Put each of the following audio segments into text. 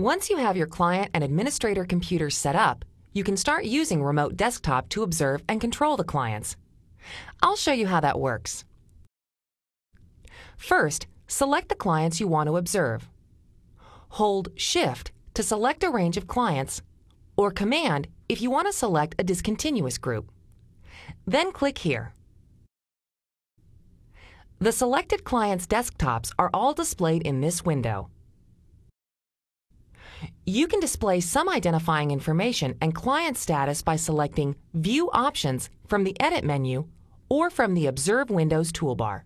Once you have your client and administrator computers set up, you can start using Remote Desktop to observe and control the clients. I'll show you how that works. First, select the clients you want to observe. Hold Shift to select a range of clients, or Command if you want to select a discontinuous group. Then click here. The selected clients' desktops are all displayed in this window. You can display some identifying information and client status by selecting View Options from the Edit menu or from the Observe Windows toolbar.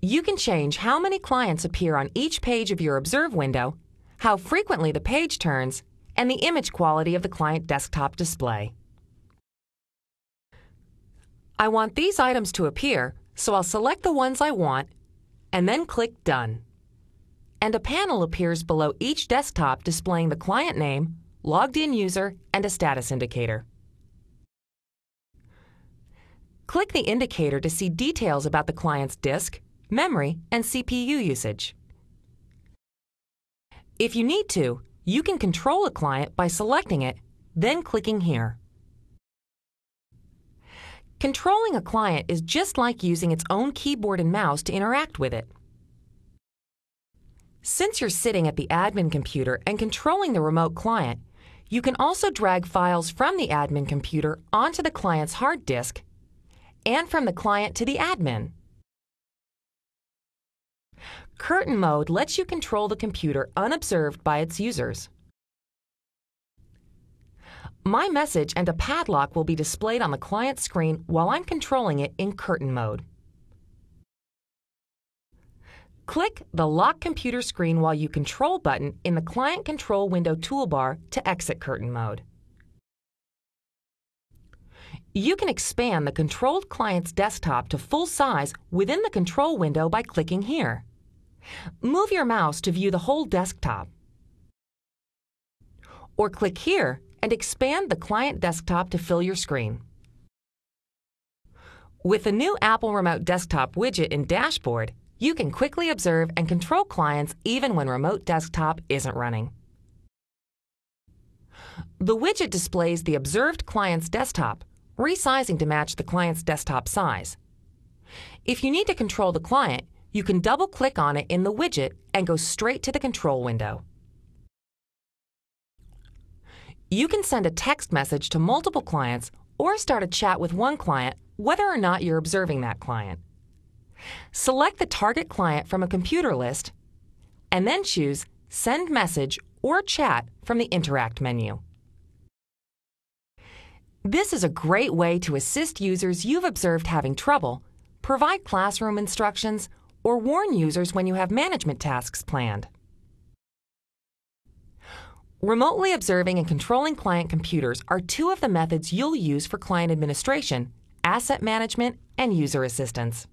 You can change how many clients appear on each page of your Observe window, how frequently the page turns, and the image quality of the client desktop display. I want these items to appear, so I'll select the ones I want and then click Done and a panel appears below each desktop displaying the client name, logged in user, and a status indicator. Click the indicator to see details about the client's disk, memory, and CPU usage. If you need to, you can control a client by selecting it, then clicking here. Controlling a client is just like using its own keyboard and mouse to interact with it. Since you're sitting at the admin computer and controlling the remote client, you can also drag files from the admin computer onto the client's hard disk and from the client to the admin. Curtain mode lets you control the computer unobserved by its users. My message and a padlock will be displayed on the client screen while I'm controlling it in curtain mode. Click the Lock Computer Screen while you control button in the Client Control Window toolbar to exit curtain mode. You can expand the controlled client's desktop to full size within the control window by clicking here. Move your mouse to view the whole desktop. Or click here and expand the client desktop to fill your screen. With the new Apple Remote Desktop widget in Dashboard, you can quickly observe and control clients even when Remote Desktop isn't running. The widget displays the observed client's desktop, resizing to match the client's desktop size. If you need to control the client, you can double-click on it in the widget and go straight to the control window. You can send a text message to multiple clients or start a chat with one client whether or not you're observing that client. Select the target client from a computer list and then choose Send Message or Chat from the Interact menu. This is a great way to assist users you've observed having trouble, provide classroom instructions, or warn users when you have management tasks planned. Remotely observing and controlling client computers are two of the methods you'll use for client administration, asset management, and user assistance.